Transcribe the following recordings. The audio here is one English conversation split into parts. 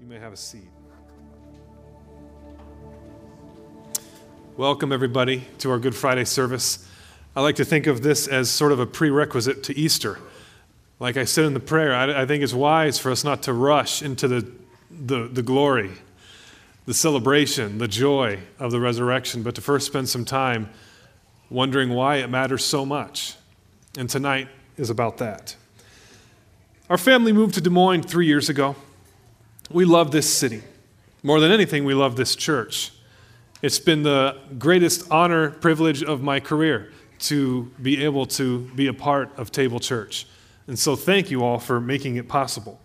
You may have a seat. Welcome, everybody, to our Good Friday service. I like to think of this as sort of a prerequisite to Easter. Like I said in the prayer, I, I think it's wise for us not to rush into the, the, the glory, the celebration, the joy of the resurrection, but to first spend some time wondering why it matters so much. And tonight is about that. Our family moved to Des Moines three years ago. We love this city. More than anything, we love this church. It's been the greatest honor, privilege of my career to be able to be a part of Table Church. And so, thank you all for making it possible.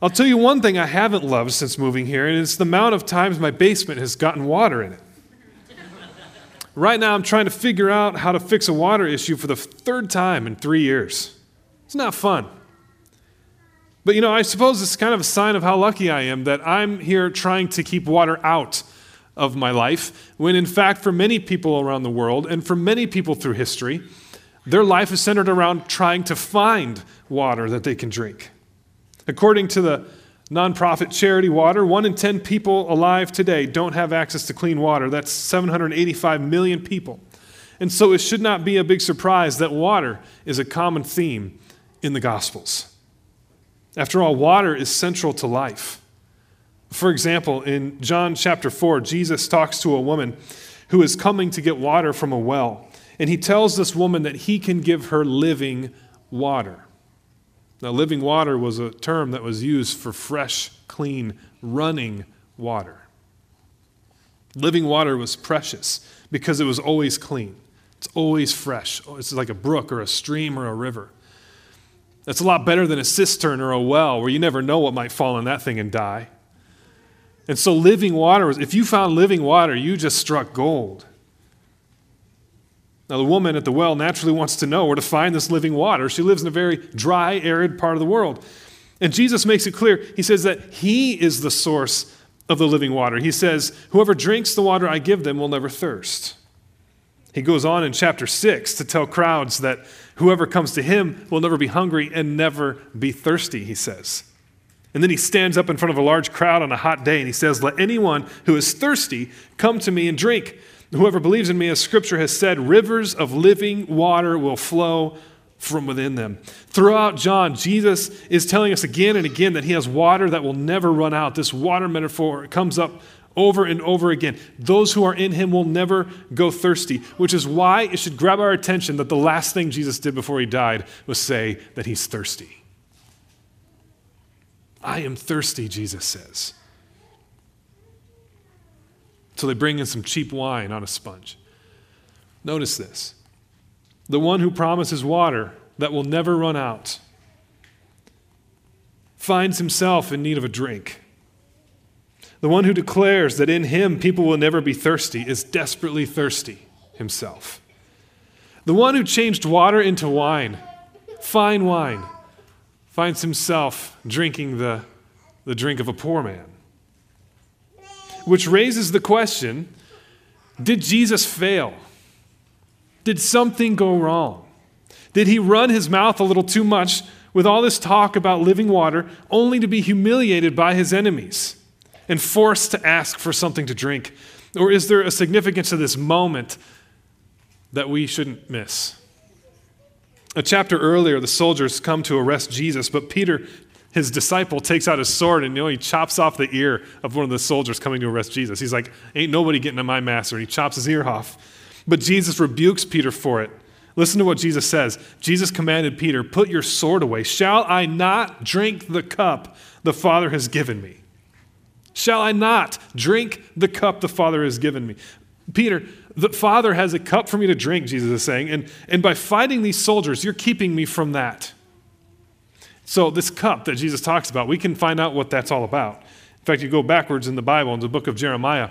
I'll tell you one thing I haven't loved since moving here, and it's the amount of times my basement has gotten water in it. right now, I'm trying to figure out how to fix a water issue for the third time in three years. It's not fun. But you know, I suppose it's kind of a sign of how lucky I am that I'm here trying to keep water out of my life, when in fact, for many people around the world and for many people through history, their life is centered around trying to find water that they can drink. According to the nonprofit Charity Water, one in 10 people alive today don't have access to clean water. That's 785 million people. And so it should not be a big surprise that water is a common theme in the Gospels. After all, water is central to life. For example, in John chapter 4, Jesus talks to a woman who is coming to get water from a well. And he tells this woman that he can give her living water. Now, living water was a term that was used for fresh, clean, running water. Living water was precious because it was always clean, it's always fresh. It's like a brook or a stream or a river. That's a lot better than a cistern or a well where you never know what might fall in that thing and die. And so, living water was, if you found living water, you just struck gold. Now, the woman at the well naturally wants to know where to find this living water. She lives in a very dry, arid part of the world. And Jesus makes it clear. He says that He is the source of the living water. He says, Whoever drinks the water I give them will never thirst. He goes on in chapter 6 to tell crowds that whoever comes to him will never be hungry and never be thirsty, he says. And then he stands up in front of a large crowd on a hot day and he says, Let anyone who is thirsty come to me and drink. Whoever believes in me, as scripture has said, rivers of living water will flow from within them. Throughout John, Jesus is telling us again and again that he has water that will never run out. This water metaphor comes up over and over again. Those who are in him will never go thirsty, which is why it should grab our attention that the last thing Jesus did before he died was say that he's thirsty. I am thirsty, Jesus says. So they bring in some cheap wine on a sponge. Notice this the one who promises water that will never run out finds himself in need of a drink. The one who declares that in him people will never be thirsty is desperately thirsty himself. The one who changed water into wine, fine wine, finds himself drinking the, the drink of a poor man. Which raises the question did Jesus fail? Did something go wrong? Did he run his mouth a little too much with all this talk about living water only to be humiliated by his enemies? And forced to ask for something to drink? Or is there a significance to this moment that we shouldn't miss? A chapter earlier, the soldiers come to arrest Jesus, but Peter, his disciple, takes out his sword and you know, he chops off the ear of one of the soldiers coming to arrest Jesus. He's like, Ain't nobody getting to my master. And he chops his ear off. But Jesus rebukes Peter for it. Listen to what Jesus says. Jesus commanded Peter, Put your sword away. Shall I not drink the cup the Father has given me? Shall I not drink the cup the Father has given me? Peter, the Father has a cup for me to drink, Jesus is saying, and, and by fighting these soldiers, you're keeping me from that. So, this cup that Jesus talks about, we can find out what that's all about. In fact, you go backwards in the Bible, in the book of Jeremiah,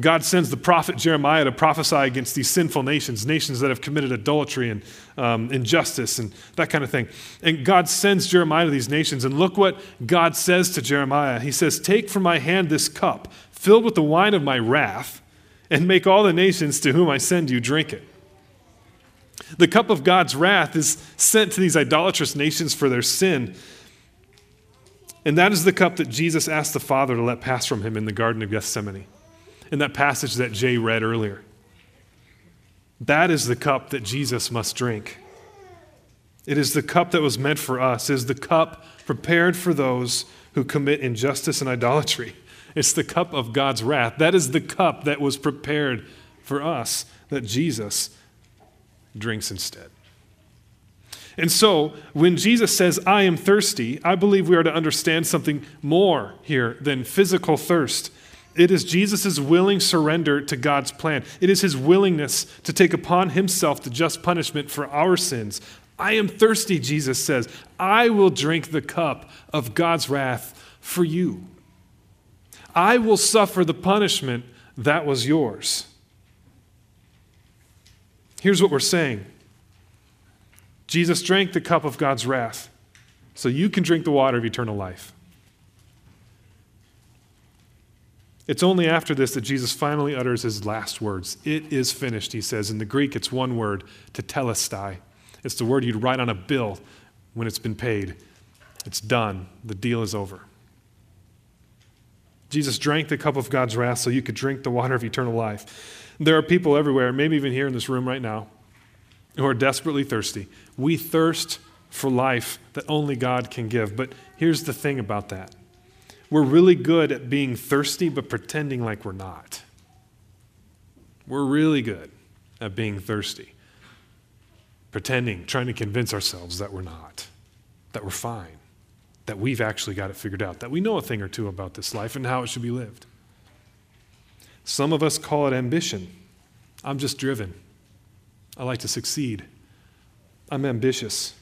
God sends the prophet Jeremiah to prophesy against these sinful nations, nations that have committed adultery and um, injustice and that kind of thing. And God sends Jeremiah to these nations. And look what God says to Jeremiah He says, Take from my hand this cup filled with the wine of my wrath, and make all the nations to whom I send you drink it. The cup of God's wrath is sent to these idolatrous nations for their sin. And that is the cup that Jesus asked the Father to let pass from him in the Garden of Gethsemane, in that passage that Jay read earlier. That is the cup that Jesus must drink. It is the cup that was meant for us, it is the cup prepared for those who commit injustice and idolatry. It's the cup of God's wrath. That is the cup that was prepared for us that Jesus drinks instead. And so, when Jesus says, I am thirsty, I believe we are to understand something more here than physical thirst. It is Jesus' willing surrender to God's plan. It is his willingness to take upon himself the just punishment for our sins. I am thirsty, Jesus says. I will drink the cup of God's wrath for you. I will suffer the punishment that was yours. Here's what we're saying Jesus drank the cup of God's wrath so you can drink the water of eternal life. It's only after this that Jesus finally utters his last words. It is finished, he says. In the Greek, it's one word, tetelestai. It's the word you'd write on a bill when it's been paid. It's done. The deal is over. Jesus drank the cup of God's wrath so you could drink the water of eternal life. There are people everywhere, maybe even here in this room right now, who are desperately thirsty. We thirst for life that only God can give. But here's the thing about that we're really good at being thirsty, but pretending like we're not. We're really good at being thirsty, pretending, trying to convince ourselves that we're not, that we're fine, that we've actually got it figured out, that we know a thing or two about this life and how it should be lived. Some of us call it ambition. I'm just driven. I like to succeed. I'm ambitious.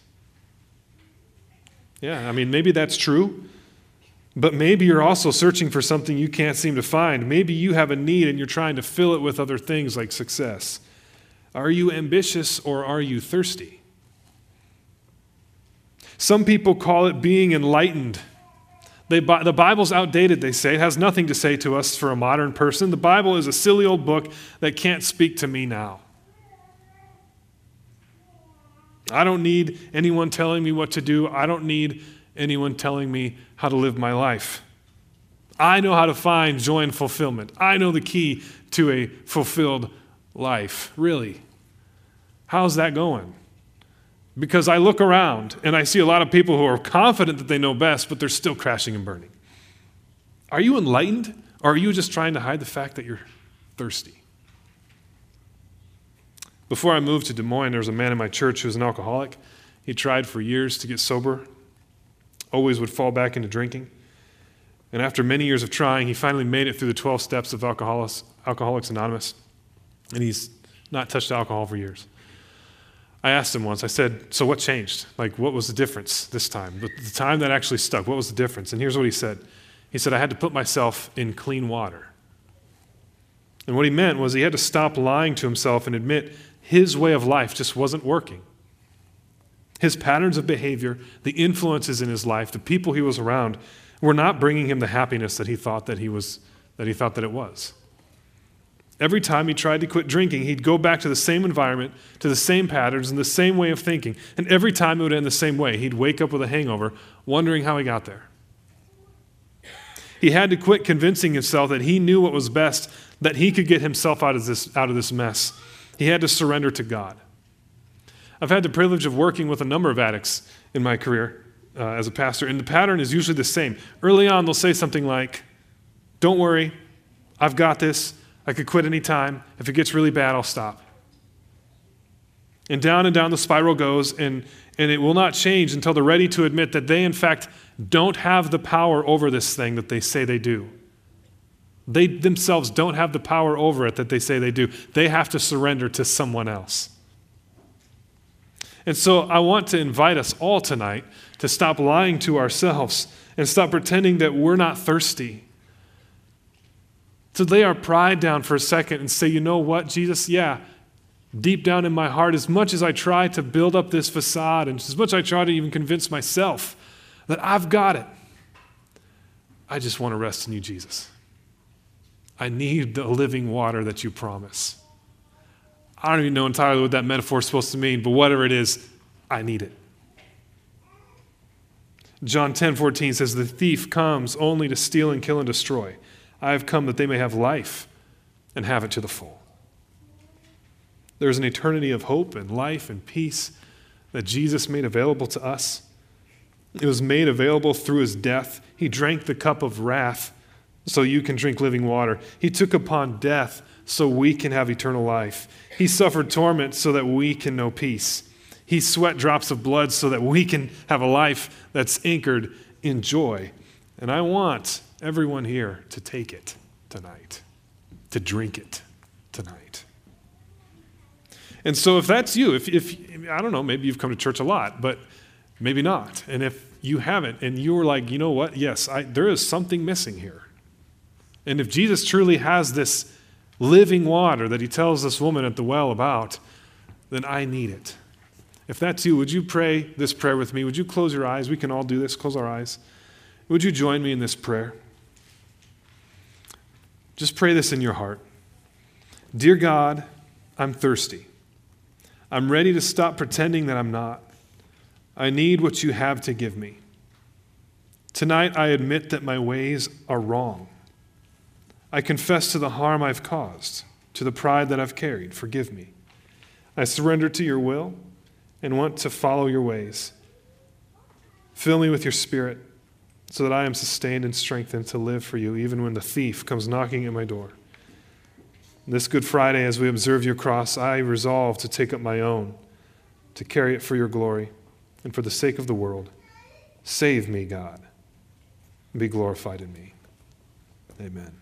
Yeah, I mean, maybe that's true, but maybe you're also searching for something you can't seem to find. Maybe you have a need and you're trying to fill it with other things like success. Are you ambitious or are you thirsty? Some people call it being enlightened. They, the Bible's outdated, they say. It has nothing to say to us for a modern person. The Bible is a silly old book that can't speak to me now. I don't need anyone telling me what to do. I don't need anyone telling me how to live my life. I know how to find joy and fulfillment. I know the key to a fulfilled life. Really. How's that going? Because I look around and I see a lot of people who are confident that they know best, but they're still crashing and burning. Are you enlightened, or are you just trying to hide the fact that you're thirsty? Before I moved to Des Moines, there was a man in my church who was an alcoholic. He tried for years to get sober, always would fall back into drinking. And after many years of trying, he finally made it through the 12 steps of Alcoholics, Alcoholics Anonymous. And he's not touched alcohol for years. I asked him once, I said, So what changed? Like, what was the difference this time? The, the time that actually stuck, what was the difference? And here's what he said He said, I had to put myself in clean water. And what he meant was he had to stop lying to himself and admit his way of life just wasn't working. His patterns of behavior, the influences in his life, the people he was around, were not bringing him the happiness that he thought that he was that he thought that it was. Every time he tried to quit drinking, he'd go back to the same environment, to the same patterns, and the same way of thinking. And every time it would end the same way. He'd wake up with a hangover, wondering how he got there. He had to quit convincing himself that he knew what was best, that he could get himself out of this, out of this mess. He had to surrender to God. I've had the privilege of working with a number of addicts in my career uh, as a pastor, and the pattern is usually the same. Early on, they'll say something like, Don't worry, I've got this. I could quit anytime. If it gets really bad, I'll stop. And down and down the spiral goes, and, and it will not change until they're ready to admit that they, in fact, don't have the power over this thing that they say they do. They themselves don't have the power over it that they say they do. They have to surrender to someone else. And so I want to invite us all tonight to stop lying to ourselves and stop pretending that we're not thirsty. To lay our pride down for a second and say, you know what, Jesus, yeah, deep down in my heart, as much as I try to build up this facade and as much as I try to even convince myself that I've got it, I just want to rest in you, Jesus. I need the living water that you promise. I don't even know entirely what that metaphor is supposed to mean, but whatever it is, I need it. John 10 14 says, The thief comes only to steal and kill and destroy. I have come that they may have life and have it to the full. There is an eternity of hope and life and peace that Jesus made available to us. It was made available through his death. He drank the cup of wrath so you can drink living water. He took upon death so we can have eternal life. He suffered torment so that we can know peace. He sweat drops of blood so that we can have a life that's anchored in joy. And I want everyone here to take it tonight, to drink it tonight. And so, if that's you, if, if I don't know, maybe you've come to church a lot, but maybe not. And if you haven't, and you were like, you know what? Yes, I, there is something missing here. And if Jesus truly has this living water that he tells this woman at the well about, then I need it. If that's you, would you pray this prayer with me? Would you close your eyes? We can all do this. Close our eyes. Would you join me in this prayer? Just pray this in your heart. Dear God, I'm thirsty. I'm ready to stop pretending that I'm not. I need what you have to give me. Tonight, I admit that my ways are wrong. I confess to the harm I've caused, to the pride that I've carried. Forgive me. I surrender to your will and want to follow your ways. Fill me with your spirit so that I am sustained and strengthened to live for you, even when the thief comes knocking at my door. This Good Friday, as we observe your cross, I resolve to take up my own, to carry it for your glory and for the sake of the world. Save me, God, be glorified in me. Amen.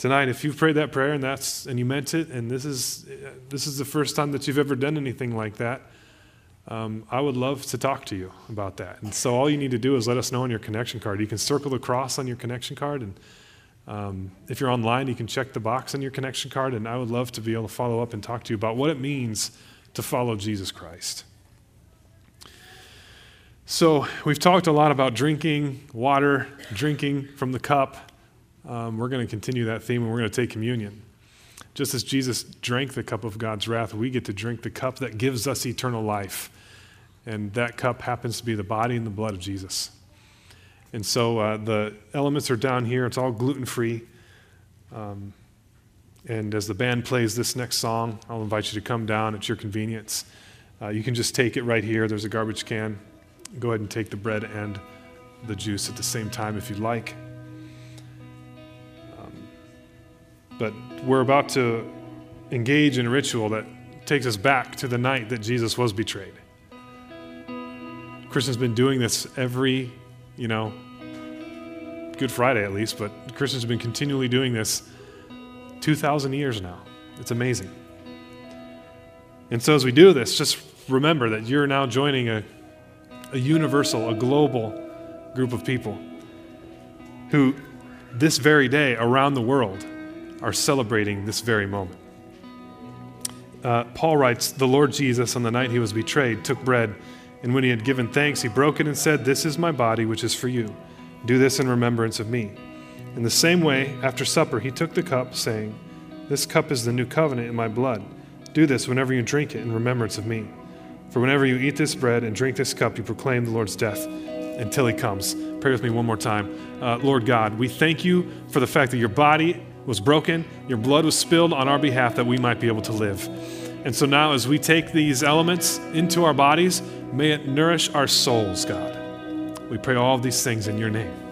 Tonight, if you've prayed that prayer and that's and you meant it, and this is this is the first time that you've ever done anything like that, um, I would love to talk to you about that. And so all you need to do is let us know on your connection card. You can circle the cross on your connection card, and um, if you're online, you can check the box on your connection card. And I would love to be able to follow up and talk to you about what it means to follow Jesus Christ. So we've talked a lot about drinking water, drinking from the cup. Um, we're going to continue that theme, and we're going to take communion. Just as Jesus drank the cup of God's wrath, we get to drink the cup that gives us eternal life. And that cup happens to be the body and the blood of Jesus. And so uh, the elements are down here. It's all gluten free. Um, and as the band plays this next song, I'll invite you to come down at your convenience. Uh, you can just take it right here. There's a garbage can. Go ahead and take the bread and the juice at the same time if you'd like. But we're about to engage in a ritual that takes us back to the night that Jesus was betrayed. Christians been doing this every, you know, Good Friday at least, but Christians have been continually doing this 2,000 years now. It's amazing. And so as we do this, just remember that you're now joining a, a universal, a global group of people who, this very day around the world, are celebrating this very moment. Uh, Paul writes The Lord Jesus, on the night he was betrayed, took bread, and when he had given thanks, he broke it and said, This is my body, which is for you. Do this in remembrance of me. In the same way, after supper, he took the cup, saying, This cup is the new covenant in my blood. Do this whenever you drink it in remembrance of me. For whenever you eat this bread and drink this cup, you proclaim the Lord's death until he comes. Pray with me one more time. Uh, Lord God, we thank you for the fact that your body was broken, your blood was spilled on our behalf that we might be able to live. And so now, as we take these elements into our bodies, may it nourish our souls, God. We pray all of these things in your name.